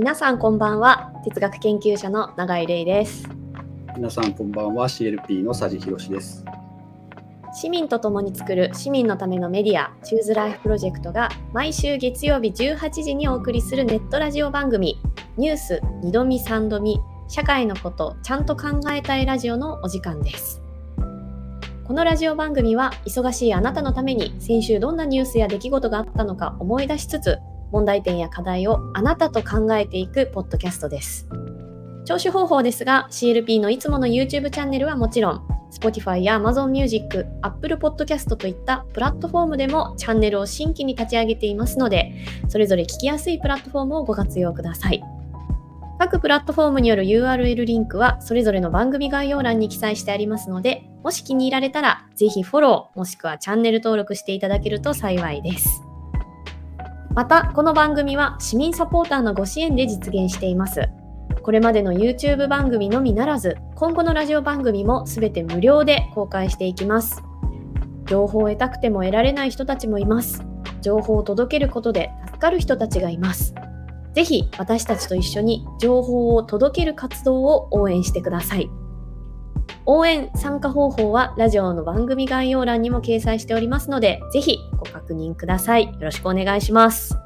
皆さんこんばんは。哲学研究者の永井玲です。皆さんこんばんは。CLP の佐治博です。市民と共に作る市民のためのメディアチューズライフプロジェクトが毎週月曜日18時にお送りするネットラジオ番組ニュース2度見3度見社会のことちゃんと考えたいラジオのお時間です。このラジオ番組は忙しいあなたのために先週どんなニュースや出来事があったのか思い出しつつ問題点や課題をあなたと考えていくポッドキャストです。聴取方法ですが CLP のいつもの YouTube チャンネルはもちろん Spotify や Amazon Music、Apple Podcast といったプラットフォームでもチャンネルを新規に立ち上げていますのでそれぞれ聞きやすいプラットフォームをご活用ください。各プラットフォームによる URL リンクはそれぞれの番組概要欄に記載してありますのでもし気に入られたらぜひフォローもしくはチャンネル登録していただけると幸いです。また、この番組は市民サポーターのご支援で実現しています。これまでの YouTube 番組のみならず、今後のラジオ番組もすべて無料で公開していきます。情報を得たくても得られない人たちもいます。情報を届けることで助かる人たちがいます。ぜひ私たちと一緒に情報を届ける活動を応援してください。応援参加方法はラジオの番組概要欄にも掲載しておりますので、ぜひご確認ください。よろしくお願いします。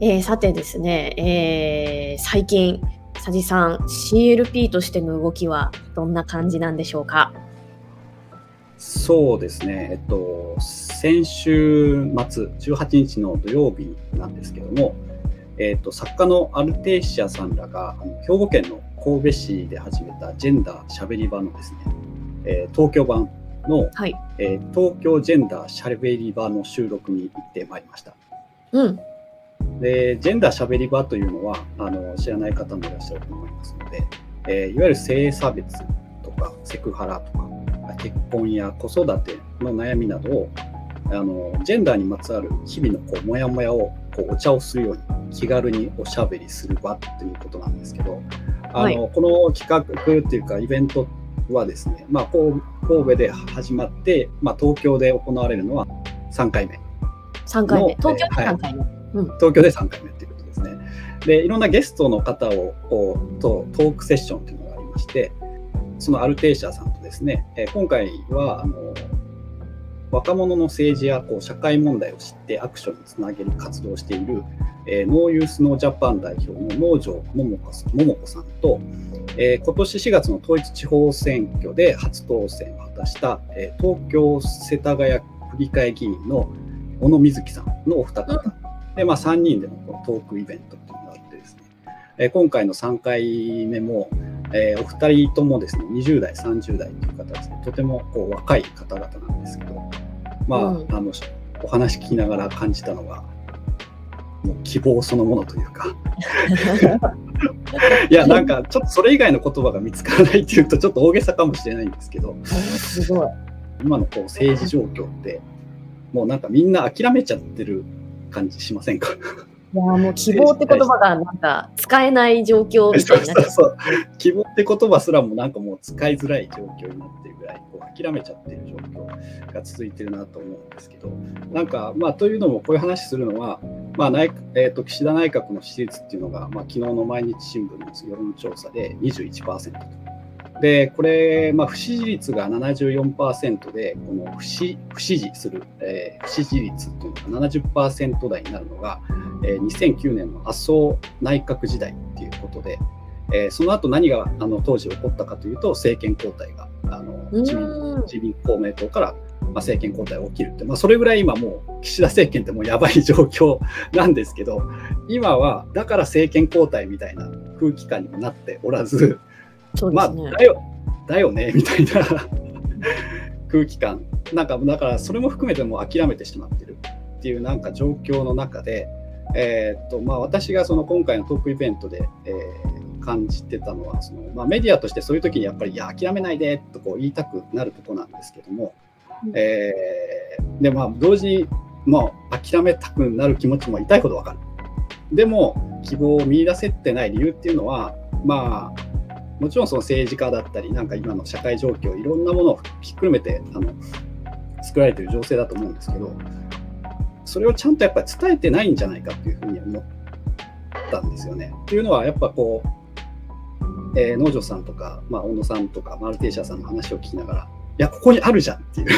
えー、さてですね、えー、最近、佐治さん、CLP としての動きはどんな感じなんでしょうか？そうですね、えっと、先週末、18日の土曜日なんですけども、えっと、作家のアルテーシアさんらが、あの兵庫県の神戸市で始めたジェンダーしゃべり場のですね、えー、東京版の、はいえー、東京ジェンダーしゃべり場の収録に行ってまいりました。うん、でジェンダーしゃべり場というのはあの知らない方もいらっしゃると思いますので、えー、いわゆる性差別とかセクハラとか結婚や子育ての悩みなどをあのジェンダーにまつわる日々のこうモヤモヤをこうお茶をするように気軽におしゃべりする場ということなんですけど、あの、はい、この企画っていうかイベントはですね、まあ、神戸で始まって、まあ、東京で行われるのは3回目。3回目。東京で3回目、はいうん、東京で3回目っていうことですね。で、いろんなゲストの方をとトークセッションっていうのがありまして、そのアルテーシャさんとですね、え今回はあの若者の政治やこう社会問題を知ってアクションにつなげる活動をしている、えー、ノーユースノージャパン代表の農場桃子さんと、えー、今年4月の統一地方選挙で初当選を果たした、えー、東京世田谷区議会議員の小野瑞希さんのお二方、でまあ、3人でのトークイベントというのがあってですね、えー、今回の3回目も、えー、お二人ともですね20代30代という形でとてもこう若い方々なんですけどまあ、うん、あのお話聞きながら感じたのはもう希望そのものというか。いやなんかちょっとそれ以外の言葉が見つからないっていうとちょっと大げさかもしれないんですけどすごい。今のこう政治状況ってもうなんかみんな諦めちゃってる感じしませんか？いやもう希望って言葉がなんか使えない状況みたいなそうそう希望って言葉すらもなんかもう使いづらい状況になってるぐらいこう諦めちゃってる状況が続いてるなと思うんですけどなんかまあというのもこういう話するのは、まあ内えーと、岸田内閣の支持率っていうのが、まあ、昨日の毎日新聞の世論調査で21%と。で、これ、まあ、不支持率が74%で、この不支不支持する、えー、不支持率というのが70%台になるのが、えー、2009年の麻生内閣時代ということで、えー、その後何があの当時起こったかというと、政権交代があの自民自民公明党から、まあ、政権交代が起きるって、まあ、それぐらい今もう岸田政権ってもうやばい状況 なんですけど、今はだから政権交代みたいな空気感にもなっておらず、ね、まあ、だよ、だよね、みたいな空気感。なんか、だからそれも含めてもう諦めてしまってるっていうなんか状況の中で、えー、っと、まあ私がその今回のトークイベントで、えー、感じてたのは、そのまあ、メディアとしてそういう時にやっぱり、いや、諦めないでとこう言いたくなるとこなんですけども、うん、えー、で、まあ同時に、まあ諦めたくなる気持ちも痛いほどわかる。でも、希望を見出せてない理由っていうのは、まあ、もちろんその政治家だったり、なんか今の社会状況、いろんなものをひっくるめてあの作られている情勢だと思うんですけど、それをちゃんとやっぱり伝えてないんじゃないかっていうふうに思ったんですよね。っていうのはやっぱこう、えー、農場さんとか、まあ、小野さんとかマルテーシャさんの話を聞きながらいやここにあるじゃんっていう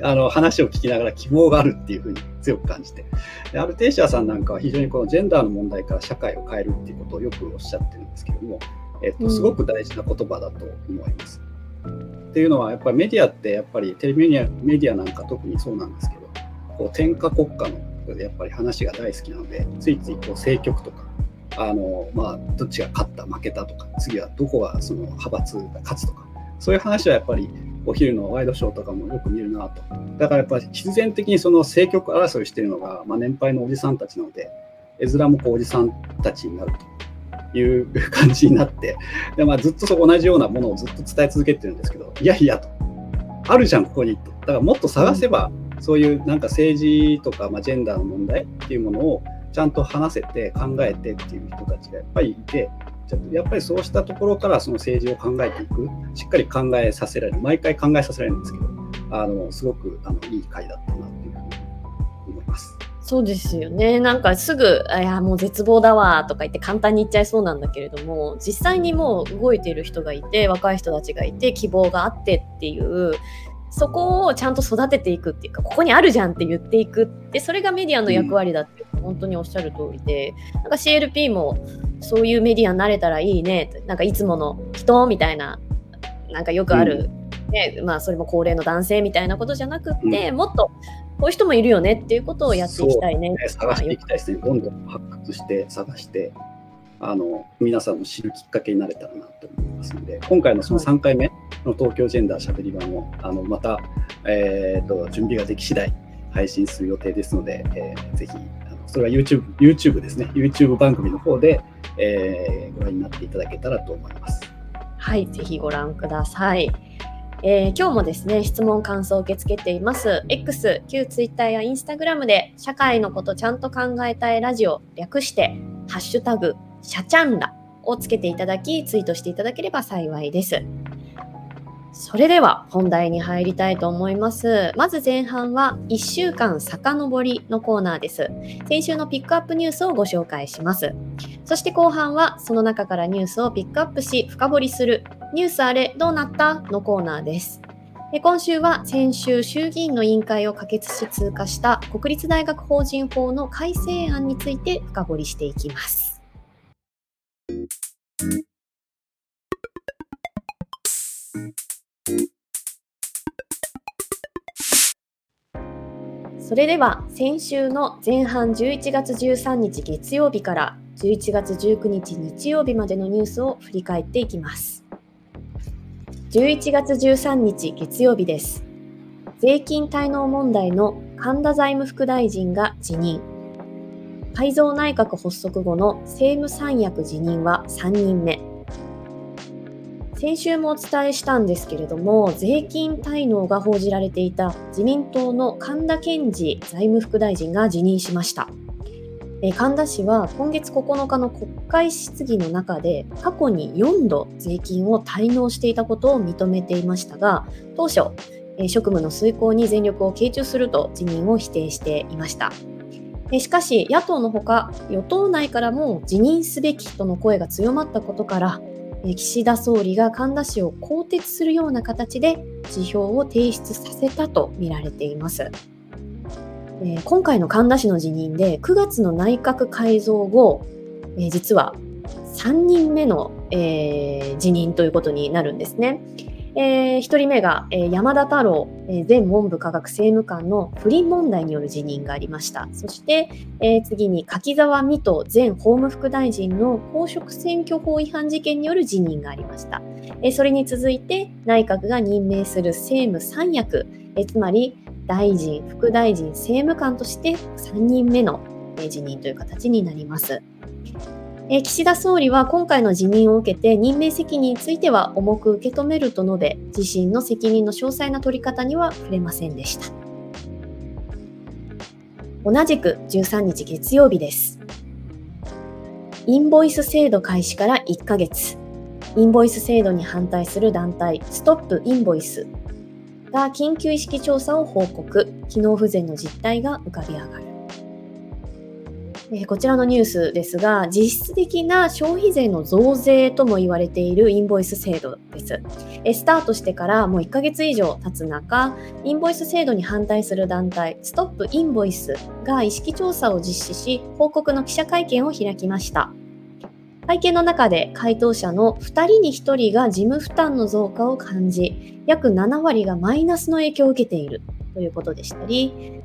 あの話を聞きながら希望があるっていうふうに強く感じてでアルテーシャさんなんかは非常にこのジェンダーの問題から社会を変えるっていうことをよくおっしゃってるんですけども、えっと、すごく大事な言葉だと思います。うん、っていうのはやっぱりメディアってやっぱりテレビメディアメディアなんか特にそうなんですけどこう天下国家のやっぱり話が大好きなのでついついこう政局とかあの、まあ、どっちが勝った負けたとか次はどこがその派閥が勝つとかそういう話はやっぱりお昼のワイドショーとかもよく見るなとだからやっぱり必然的にその政局争いしてるのが、まあ、年配のおじさんたちなので絵面もこうおじさんたちになるという感じになってで、まあ、ずっとそ同じようなものをずっと伝え続けてるんですけどいやいやと。あるじゃんここにとだからもっと探せば、そういうなんか政治とか、まあ、ジェンダーの問題っていうものをちゃんと話せて考えてっていう人たちがやっぱりいてやっぱりそうしたところからその政治を考えていく。しっかり考えさせられる。毎回考えさせられるんですけどあのすごくあのいい回だったなというふうに思います。そうですよね。なんかすぐ「いやもう絶望だわ」とか言って簡単に言っちゃいそうなんだけれども実際にもう動いている人がいて若い人たちがいて希望があってっていうそこをちゃんと育てていくっていうかここにあるじゃんって言っていくでそれがメディアの役割だって本当におっしゃる通りでなんか CLP もそういうメディアになれたらいいねなんかいつもの人みたいななんかよくある、うん、ねまあ、それも高齢の男性みたいなことじゃなくて、うん、もっとこういう人もいるよねっていうことをやっていきたいね。ね探していきたいですね。どんどん発掘して探してあの皆さんも知るきっかけになれたらなと思いますので今回のその3回目の東京ジェンダーしゃべり場もあのまた、えーと、準備ができ次第配信する予定ですので、えー、ぜひあのそれは YouTube, YouTube ですね YouTube 番組の方で、えー、ご覧になっていただけたらと思います。はい、ぜひご覧ください。えー、今日もですね、質問、感想を受け付けています。X、旧 Twitter や Instagram で、社会のことちゃんと考えたいラジオ、略して、ハッシュタグ、シャチャンラをつけていただき、ツイートしていただければ幸いです。それでは本題に入りたいと思います。まず前半は1週間遡りのコーナーです。先週のピックアップニュースをご紹介します。そして後半はその中からニュースをピックアップし深掘りするニュースあれどうなった？のコーナーです。今週は先週衆議院の委員会を可決し通過した国立大学法人法の改正案について深掘りしていきます。それでは先週の前半11月13日月曜日から11月19日日曜日までのニュースを振り返っていきます。11月13日月曜日です。税金滞納問題の神田財務副大臣が辞任。改造内閣発足後の政務三役辞任は3人目。先週もお伝えしたんですけれども、税金滞納が報じられていた自民党の神田健二財務副大臣が辞任しました。神田氏は今月9日の国会質疑の中で過去に4度税金を滞納していたことを認めていましたが当初職務の遂行に全力を傾注すると辞任を否定していましたしかし野党のほか与党内からも辞任すべきとの声が強まったことから岸田総理が神田氏を更迭するような形で辞表を提出させたとみられています。え今回の神田氏の辞任で9月の内閣改造後え、実は3人目のえ、辞任ということになるんですね。えー、1人目が、えー、山田太郎、えー、前文部科学政務官の不倫問題による辞任がありました。そして、えー、次に柿沢水戸前法務副大臣の公職選挙法違反事件による辞任がありました。えー、それに続いて内閣が任命する政務三役、えー、つまり大臣、副大臣、政務官として3人目の辞任という形になります。え岸田総理は今回の辞任を受けて任命責任については重く受け止めると述べ自身の責任の詳細な取り方には触れませんでした。同じく13日月曜日です。インボイス制度開始から1ヶ月。インボイス制度に反対する団体ストップインボイス。が緊急意識調査を報告機能不全の実態が浮かび上がるえこちらのニュースですが、実質的な消費税の増税とも言われているインボイス制度です。えスタートしてからもう1ヶ月以上経つ中、インボイス制度に反対する団体、ストップインボイスが意識調査を実施し、報告の記者会見を開きました。会見の中で回答者の2人に1人が事務負担の増加を感じ、約7割がマイナスの影響を受けているということでしたり、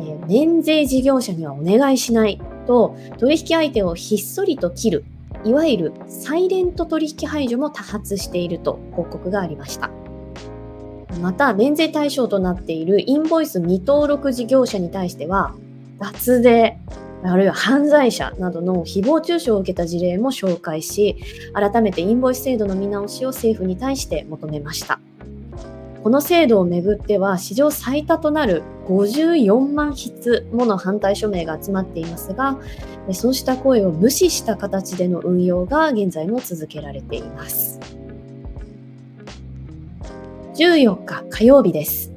え免税事業者にはお願いしないと取引相手をひっそりと切るいわゆるサイレント取引排除も多発していると報告がありました。また免税対象となっているインボイス未登録事業者に対しては脱税あるいは犯罪者などの誹謗中傷を受けた事例も紹介し改めてインボイス制度の見直しを政府に対して求めました。この制度をめぐっては史上最多となる54万筆もの反対署名が集まっていますがそうした声を無視した形での運用が現在も続けられています。14日火曜日です。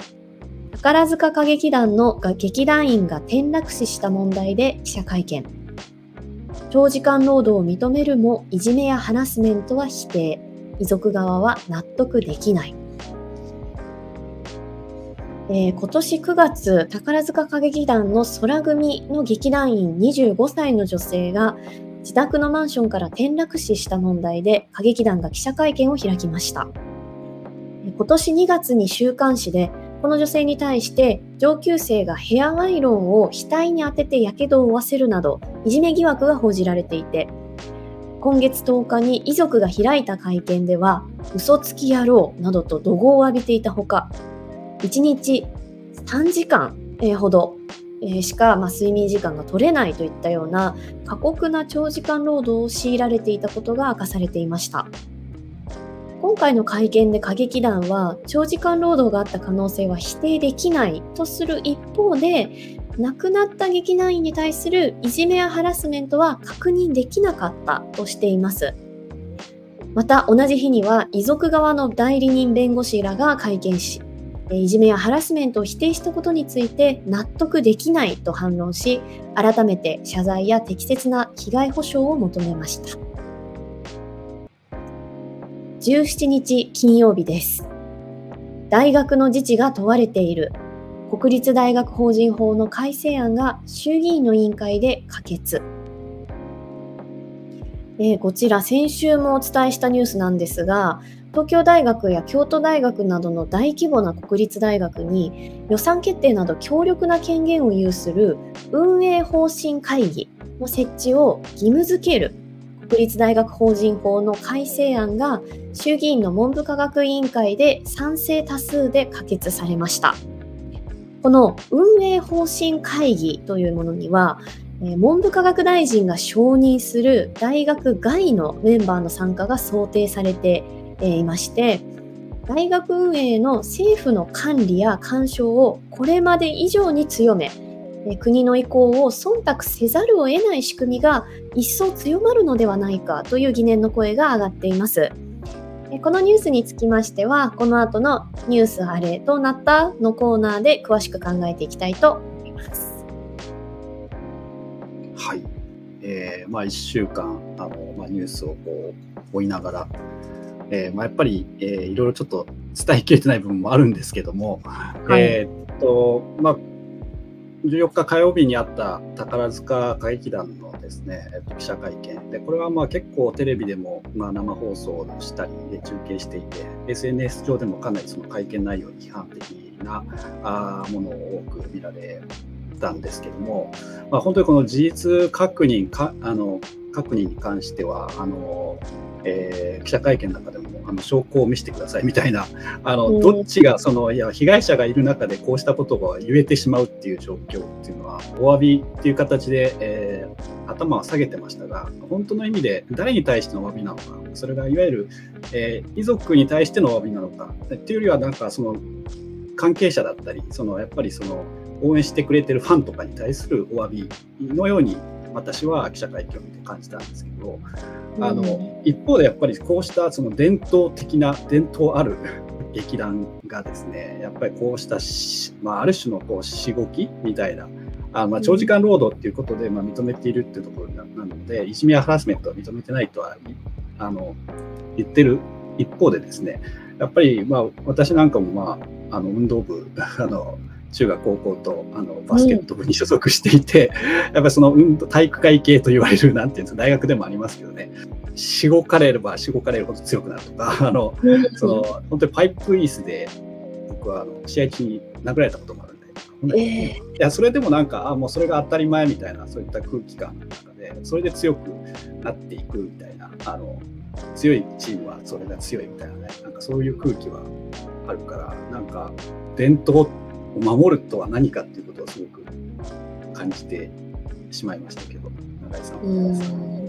宝塚歌劇団の劇団員が転落死した問題で記者会見。長時間労働を認めるもいじめやハラスメントは否定。遺族側は納得できない。えー、今年9月、宝塚歌劇団の空組の劇団員25歳の女性が自宅のマンションから転落死した問題で歌劇団が記者会見を開きました。今年2月に週刊誌でこの女性に対して上級生がヘアアイロンを額に当てて火傷を負わせるなどいじめ疑惑が報じられていて今月10日に遺族が開いた会見では嘘つき野郎などと怒号を浴びていたほか1日3時間ほどしか、ま睡眠時間が取れないといったような過酷な長時間労働を強いられていたことが明かされていました。今回の会見で歌劇団は長時間労働があった可能性は否定できないとする一方で亡くなった劇団員に対するいじめやハラスメントは確認できなかったとしていますまた同じ日には遺族側の代理人弁護士らが会見しいじめやハラスメントを否定したことについて納得できないと反論し、改めて謝罪や適切な被害補償を求めました。17日金曜日です。大学の自治が問われている国立大学法人法の改正案が衆議院の委員会で可決。えー、こちら先週もお伝えしたニュースなんですが東京大学や京都大学などの大規模な国立大学に予算決定など強力な権限を有する運営方針会議の設置を義務付ける国立大学法人法の改正案が衆議院の文部科学委員会で賛成多数で可決されました。この運営方針会議というものには文部科学大臣が承認する大学外のメンバーの参加が想定されていまして大学運営の政府の管理や干渉をこれまで以上に強め国の意向を忖度せざるを得ない仕組みが一層強まるのではないかという疑念の声が上がっています。このニュースにつきましては、この後のニュースあれとなったのコーナーで詳しく考えていきたいと思います。はい。えー、まあ1週間あの、まあ、ニュースをこう追いながらえーまあ、やっぱり、えー、いろいろちょっと伝えきれてない部分もあるんですけども、はい、えっとまあ、14日火曜日にあった宝塚歌劇団のですね、えっと、記者会見。でこれはまあ結構テレビでもまあ生放送したりで中継していて SNS 上でもかなりその会見内容に批判的なあものを多く見られたんですけども、まあ、本当にこの事実確認かあの確認に関してはあのえー、記者会見の中でもあの証拠を見せてくださいみたいな あのどっちがそのいや被害者がいる中でこうしたことが言えてしまうっていう状況っていうのはお詫びっていう形で、えー、頭は下げてましたが本当の意味で誰に対してのお詫びなのかそれがいわゆる、えー、遺族に対してのお詫びなのかっていうよりはなんかその関係者だったりそのやっぱりその応援してくれてるファンとかに対するお詫びのように私は記者会見を見て感じたんですけど、あの一方でやっぱりこうしたその伝統的な伝統ある 劇団がですねやっぱりこうした、まあ、ある種のこうしごきみたいなあまあ長時間労働っていうことでまあ認めているっていうところなので、いじめやハラスメントは認めてないとはあの言ってる一方でですね、やっぱりまあ私なんかもまああの運動部 あの中学高校とあのバスケット部に所属していて、うん、やっぱりその運動体育会系と言われるなんていうんですか大学でもありますけどね。しごかれればしごかれるほど強くなるとか あの、うん、その本当にパイプ椅子で僕はあの試合中に殴られたこともあるんで、えー、いやそれでもなんかあもうそれが当たり前みたいなそういった空気感の中でそれで強くなっていくみたいなあの強いチームはそれが強いみたいなね。なんかそういう空気はあるからなんか伝統を守るとは何かっていうことをすごく感じてしまいましたけど永井さんは。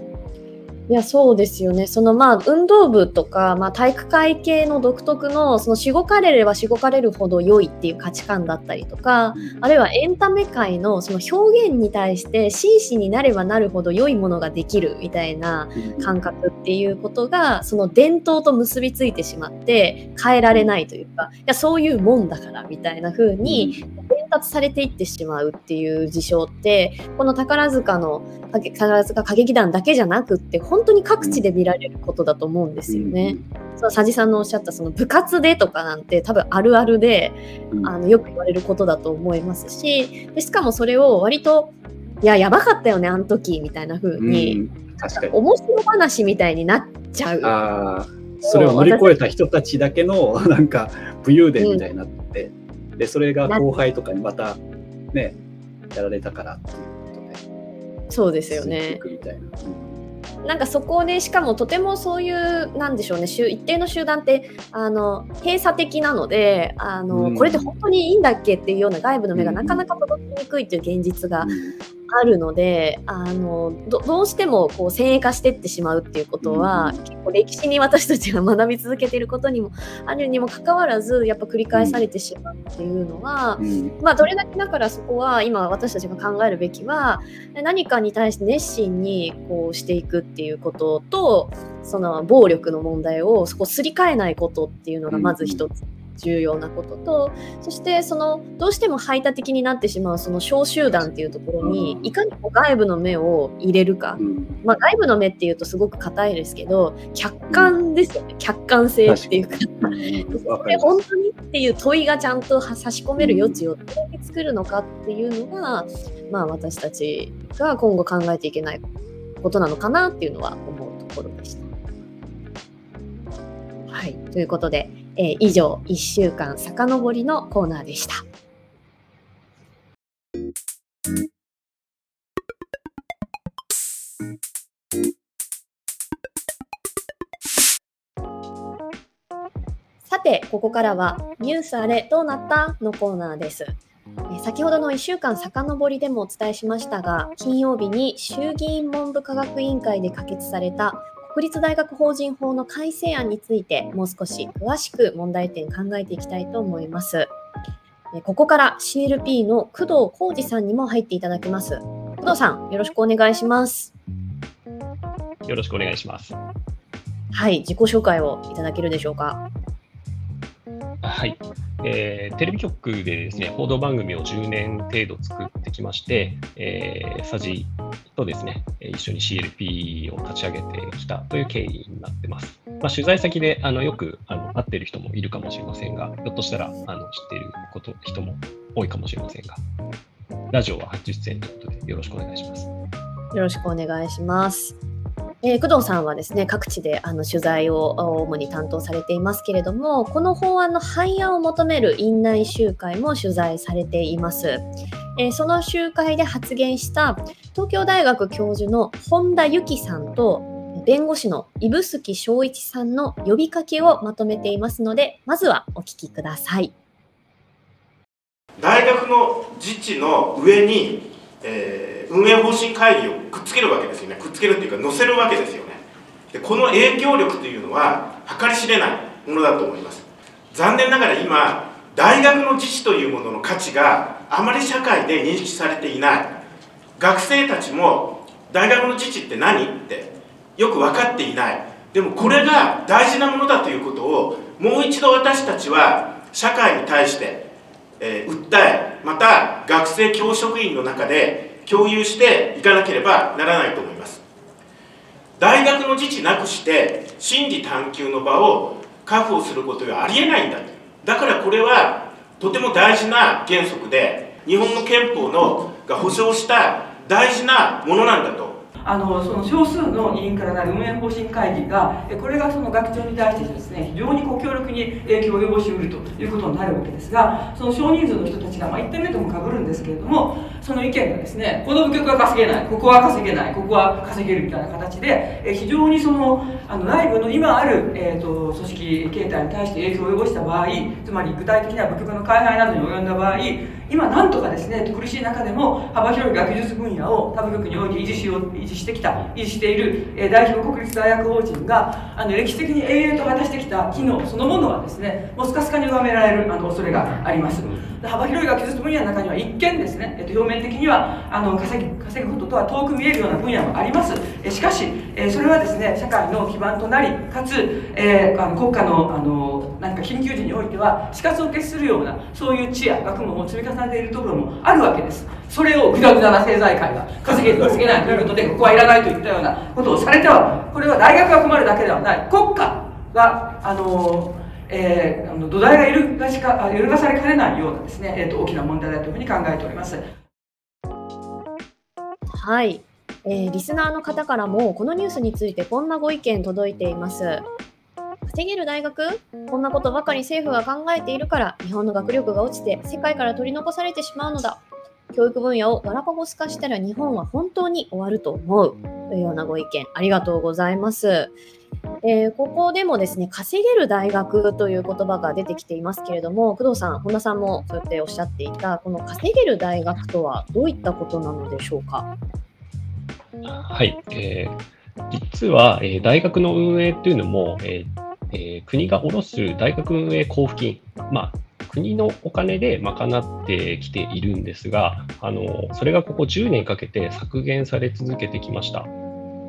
いやそうですよね。そのまあ運動部とか、まあ、体育会系の独特のそのしごかれればしごかれるほど良いっていう価値観だったりとかあるいはエンタメ界のその表現に対して真摯になればなるほど良いものができるみたいな感覚っていうことがその伝統と結びついてしまって変えられないというかいやそういうもんだからみたいな風に伝達されていってしまうっていう事象ってこの宝塚の宝塚歌劇団だけじゃなくって本当に各地で見られることだと思うんですよね。うん、その佐治さんのおっしゃったその部活でとかなんて多分あるあるで、うん、あのよく言われることだと思いますしでしかもそれを割といややばかったよねあの時みたいな風に、うん、確かに。面白話みたいになっちゃう。あそれを乗り越えた人たちだけのなんか武勇伝みたいになって、うん、でそれが後輩とかにまたねやられたからっていうことで。そうですよね。みたいな、うんなんかそこでしかもとてもそういうなんでしょうね一定の集団ってあの閉鎖的なのであの、うん、これって本当にいいんだっけっていうような外部の目がなかなか届きにくいという現実があるのであのどうしてもこう先鋭化していってしまうっていうことは、うん、結構歴史に私たちが学び続けていることにもあるにもかかわらずやっぱ繰り返されてしまうっていうのは、うん、まあどれだけだからそこは今私たちが考えるべきは何かに対して熱心にこうしていくっていうこととその暴力の問題をそこすり替えないことっていうのがまず一つ。重要なこととそしてそのどうしても排他的になってしまうその小集団っていうところにいかにも外部の目を入れるか、まあ、外部の目っていうとすごく硬いですけど客観ですよね、客観性っていうか。で 本当にっていう問いがちゃんと差し込める余地をどれだけ作るのかっていうのが、まあ、私たちが今後考えていけないことなのかなっていうのは思うところでした。はい、ということでえー、以上1週間遡りのコーナーでした。さて、ここからはニュースあれどうなったのコーナーです。先ほどの1週間遡りでもお伝えしましたが、金曜日に衆議院文部科学委員会で可決された国立大学法人法の改正案についてもう少し詳しく問題点考えていきたいと思います。ここから CLP の工藤浩二さんにも入っていただきます。工藤さん、よろしくお願いします。よろしくお願いします。はい、自己紹介をいただけるでしょうか。はい、えー、テレビ局でですね、報道番組を10年程度作ってきまして、えー、サジとですね、一緒に CLP を立ち上げてきたという経緯になってます。まあ、取材先であのよくあの会っている人もいるかもしれませんが、ひょっとしたらあの知っていること人も多いかもしれませんが、ラジオは初出演ということでよろしくお願いします。よろしくお願いします。えー、工藤さんはですね各地であの取材を主に担当されていますけれどもこの法案の廃案を求める院内集会も取材されています。えー、その集会で発言した東京大学教授の本田由紀さんと弁護士の指宿昭一さんの呼びかけをまとめていますのでまずはお聞きください。大学の自治の上に、えー運営方針会議をくっつけるわけですよね。くっつけるっていうか載せるわけですよね。でこの影響力というのは計り知れないものだと思います。残念ながら今大学の自治というものの価値があまり社会で認識されていない。学生たちも大学の自治って何？ってよく分かっていない。でもこれが大事なものだということをもう一度私たちは社会に対して、えー、訴えまた学生教職員の中で共有していかなければならないと思います。大学の自治なくして真理探求の場を確保することはありえないんだだからこれはとても大事な原則で日本の憲法のが保障した大事なものなんだと。あのその少数の委員からなる運営方針会議がこれがその学長に対してですね非常にこう強力に影響を及ぼしうるということになるわけですがその少人数の人たちが、まあ、1点目ともかぶるんですけれどもその意見がですねこの部局は稼げないここは稼げないここは稼げるみたいな形で非常にそのあの内部の今ある、えーと、組織形態に対して影響を及ぼした場合つまり具体的な部局の開廃などに及んだ場合今なんとかですね苦しい中でも幅広い学術分野を他部局において維持しよう維持してきた維持している、えー、代表国立大学法人があの歴史的に永遠と果たしてきた機能そのものはですねもうスカスカに歪められるあの恐れがあります。幅広い学術分野の中には一見ですね、えー、と表面的にはあの稼ぎ稼ぐこととは遠く見えるような分野もあります、えー、しかし、えー、それはですね社会の基盤となりかつ、えー、あの国家のあの何か緊急時においては死活を決するようなそういう知や学問を積み重ねているところもあるわけですそれをグダグダな政財界が稼げる稼げないということでここはいらないといったようなことをされてはこれは大学が困るだけではない国家があのえー、あの土台が揺るがしか揺るがされかねないようなですね、えーと、大きな問題だというふうに考えております。はい、えー、リスナーの方からもこのニュースについてこんなご意見届いています。稼げる大学？こんなことばかり政府が考えているから日本の学力が落ちて世界から取り残されてしまうのだ教育分野をガラパゴス化したら日本は本当に終わると思うというようなご意見ありがとうございます。えー、ここでもですね稼げる大学という言葉が出てきていますけれども工藤さん、本田さんもそうやっておっしゃっていたこの稼げる大学とはどういったことなのでしょうか？はい、えー、実は、えー、大学の運営というのも、えーえー、国が下ろす大学運営交付金、まあ、国のお金で賄ってきているんですが、あのそれがここ10年かけて削減され続けてきました。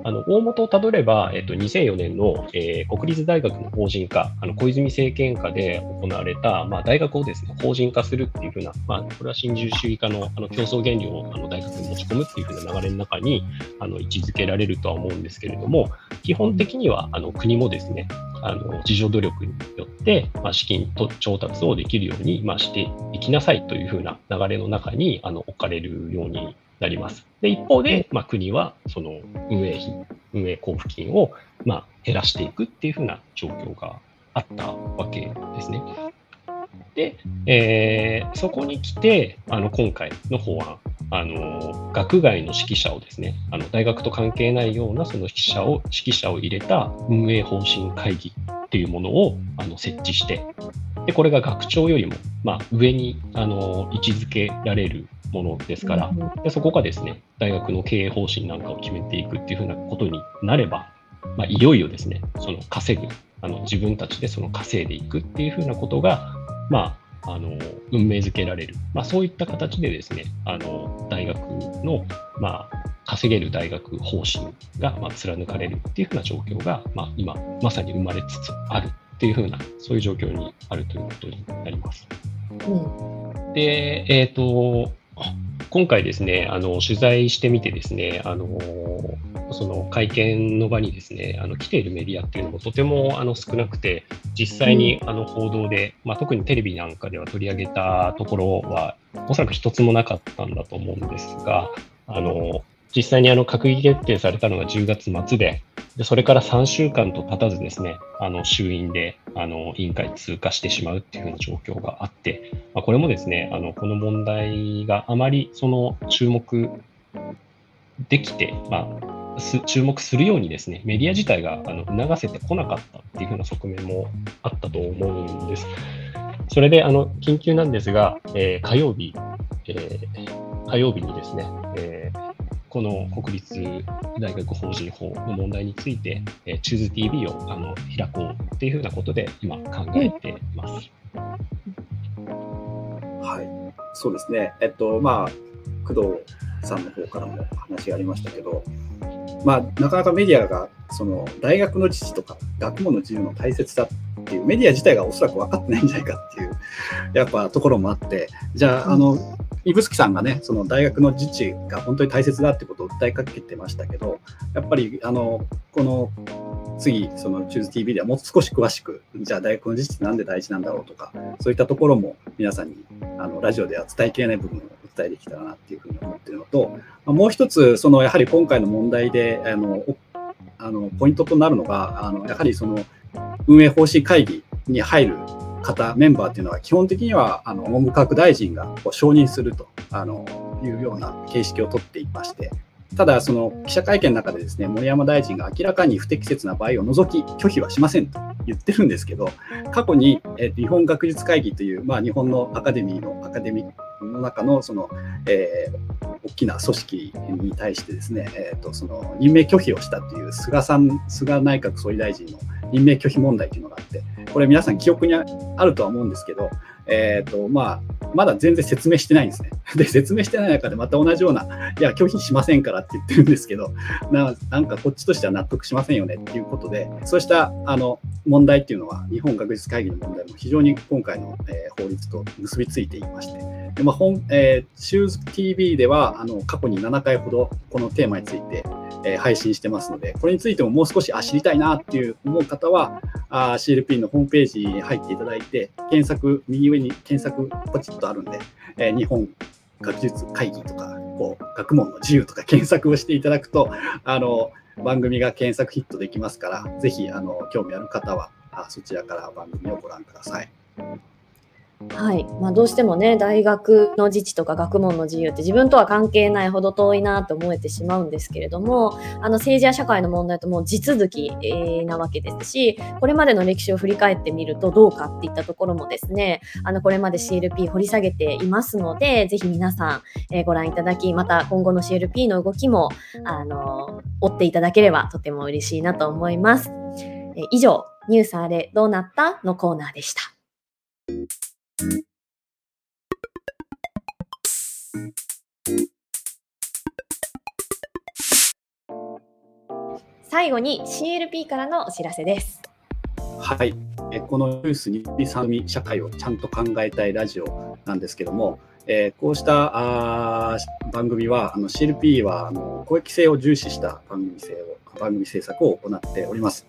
あの大元をたどれば、えっと、2004年の、えー、国立大学の法人化、あの小泉政権下で行われた、まあ、大学をですね法人化するっていうふうな、まあ、これは新自由主義化のあの競争原理をあの大学に持ち込むっていうふうな流れの中にあの位置づけられるとは思うんですけれども、基本的にはあの国もですねあの自助努力によって、まあ、資金と調達をできるように、まあ、していきなさいというふうな流れの中にあの置かれるようになります。で一方で、まあ、国はその運営費、運営交付金を、まあ、減らしていくっていうふうな状況があったわけですね。で、えー、そこに来て、あの今回の法案、あの学外の指揮者をですね、あの大学と関係ないようなその指揮者を指揮者を入れた運営方針会議っていうものをあの設置して、でこれが学長よりも、まあ、上にあの位置づけられるものですから、でそこがですね、大学の経営方針なんかを決めていくっていうふうなことになれば、まあ、いよいよですね、その稼ぐ、あの自分たちでその稼いでいくっていうふうなことが、まあ、あの運命づけられる、まあ、そういった形でですね、あの大学の、まあ、稼げる大学方針が、まあ、貫かれるっていうふうな状況が、まあ、今、まさに生まれつつあるっていうふうな、そういう状況にあるということになります。うん、で、えっ、ー、と、今回ですね、あの取材してみてですね、あのその会見の場にですね、あの来ているメディアっていうのもとてもあの少なくて、実際にあの報道で、まあ、特にテレビなんかでは取り上げたところは、おそらく一つもなかったんだと思うんですが、あの実際にあの閣議決定されたのが10月末で、でそれから3週間と経たずですね、あの衆院であの委員会通過してしまうっていうふうな状況があって、まあ、これもですね、あのこの問題があまりその注目できて、まあ、注目するようにですね、メディア自体があの促せてこなかったっていうふうな側面もあったと思うんです。それで、あの、緊急なんですが、えー、火曜日、えー、火曜日にですね、えーこの国立大学法人法の問題について、えー、チューズ TV をあの開こうっていうふうなことで今考えています。はい、そうですね。えっと、まあ、工藤さんの方からも話がありましたけど、まあ、なかなかメディアがその大学の自治とか学問の自由の大切さっっていうメディア自体がおそらく分かってないんじゃないかっていうやっぱところもあってじゃああの指宿さんがねその大学の自治が本当に大切だってことを訴えかけてましたけどやっぱりあのこの次、その ChooseTV ではもう少し詳しく、じゃあ大学の自治ってなんで大事なんだろうとか、そういったところも皆さんにあのラジオでは伝えきれない部分をお伝えできたらなっていうふうに思っているのと、もう一つ、そのやはり今回の問題で、あのあのポイントとなるのが、あのやはりその運営方針会議に入る方、メンバーっていうのは、基本的にはあの文部科学大臣がこう承認するとあのいうような形式をとっていまして、ただ、その記者会見の中でですね、森山大臣が明らかに不適切な場合を除き拒否はしませんと言ってるんですけど、過去に、え日本学術会議という、まあ、日本のアカデミーのアカデミーの中のその、えー、大きな組織に対してですね、えーと、その任命拒否をしたという菅さん、菅内閣総理大臣の任命拒否問題というのがあって、これ皆さん記憶にあるとは思うんですけど、えーとまあ、まだ全然説明してないんですね。で、説明してない中でまた同じような、いや、拒否しませんからって言ってるんですけど、ななんかこっちとしては納得しませんよねっていうことで、そうしたあの問題っていうのは、日本学術会議の問題も非常に今回の、えー、法律と結びついていまして、でまあ本えー、シューズ TV ではあの過去に7回ほどこのテーマについて、えー、配信してますので、これについてももう少しあ知りたいなっていう思う方は、あ CLP のホームページに入っていただいて、検索、右上に検索ポチッとあるんで、えー、日本学術会議とか、こう学問の自由とか検索をしていただくと、あの番組が検索ヒットできますから、ぜひあの興味ある方はあそちらから番組をご覧ください。はいまあ、どうしてもね大学の自治とか学問の自由って自分とは関係ないほど遠いなと思えてしまうんですけれどもあの政治や社会の問題ともう地続き、なわけですしこれまでの歴史を振り返ってみるとどうかっていったところもですねあのこれまで CLP 掘り下げていますのでぜひ皆さん、え、ご覧いただきまた今後の CLP の動きもあの追っていただければとても嬉しいなと思います。え、以上ニュースあれどうなった？のコーナーでした。最後に CLP からのお知らせです。はい、えこのニュースに3組社会をちゃんと考えたいラジオなんですけども、えー、こうしたあ番組はあの CLP はあの公益性を重視した番組性を番組制作を行っております。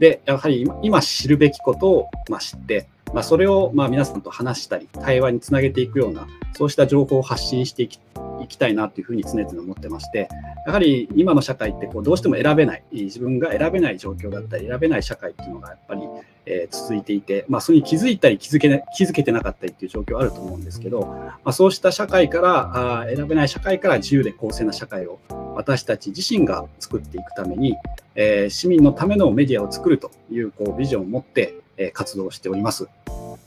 で、やはり今知るべきことを、まあ、知って、まあ、それをまあ皆さんと話したり、対話につなげていくような、そうした情報を発信していきいきたいなというふうに常々思ってまして、やはり今の社会ってこうどうしても選べない、自分が選べない状況だったり、選べない社会っていうのがやっぱり、えー、続いていて、まあ、それに気づいたり気づけな気づけてなかったりっていう状況あると思うんですけど、まあ、そうした社会からあ、選べない社会から自由で公正な社会を私たち自身が作っていくために、えー、市民のためのメディアを作るというこうビジョンを持って、え、活動しております。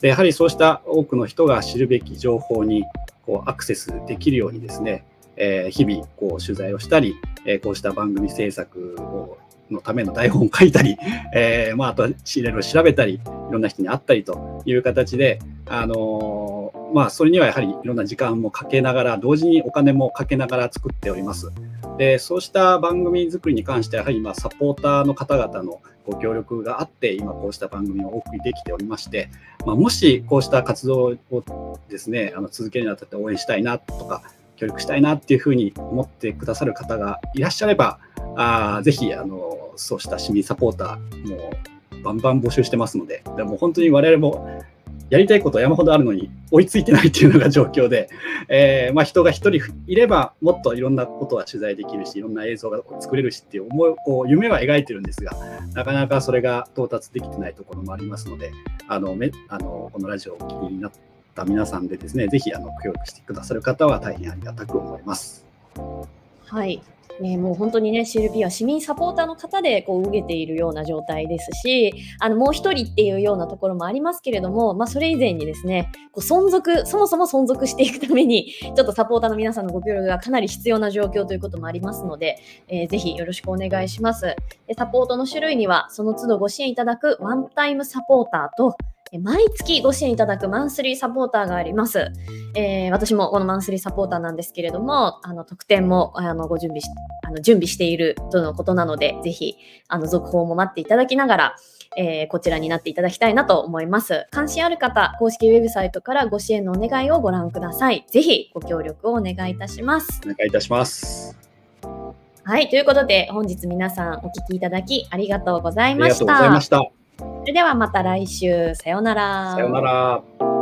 でやはりそうした多くの人が知るべき情報にこうアクセスできるようにですね、え、日々こう取材をしたり、え、こうした番組制作をのための台本を書いたり、えーまあ、あと仕入れを調べたり、いろんな人に会ったりという形で、あのー、まあ、それにはやはりいろんな時間もかけながら、同時にお金もかけながら作っております。でそうした番組作りに関しては、やはり今、サポーターの方々のご協力があって、今こうした番組をお送りできておりまして、まあ、もしこうした活動をですね、あの続けるにあたって応援したいなとか、協力したいなっていうふうに思ってくださる方がいらっしゃれば、あぜひあのそうした市民サポーターもバンバン募集してますので、でも本当に我々もやりたいことは山ほどあるのに追いついてないっていうのが状況で、えー、まあ、人が1人いればもっといろんなことは取材できるしいろんな映像が作れるしっていう思いこう夢は描いてるんですがなかなかそれが到達できてないところもありますのであのめあのこのラジオをお聞きになった皆さんでですねぜひあの協力してくださる方は大変ありがたく思います。はいね、もう本当にね CLP は市民サポーターの方でこう受けているような状態ですしあのもう一人っていうようなところもありますけれども、まあ、それ以前にですねこう存続そもそも存続していくためにちょっとサポーターの皆さんのご協力がかなり必要な状況ということもありますので、えー、ぜひよろしくお願いします。でサポートの種類にはその都度ご支援いただくワンタイムサポーターと毎月ご支援いただくマンスリーサポーターがあります。えー私もこのマンスリーサポーターなんですけれども、あの特典もあのご準備しあの準備しているとのことなので、ぜひあの続報も待っていただきながら、えーこちらになっていただきたいなと思います。関心ある方、公式ウェブサイトからご支援のお願いをご覧ください。ぜひご協力をお願いいたします。お願いいたします。はい、ということで本日皆さんお聞きいただきありがとうございましありがとうございた。ました。それではまた来週。さようなら。さようなら。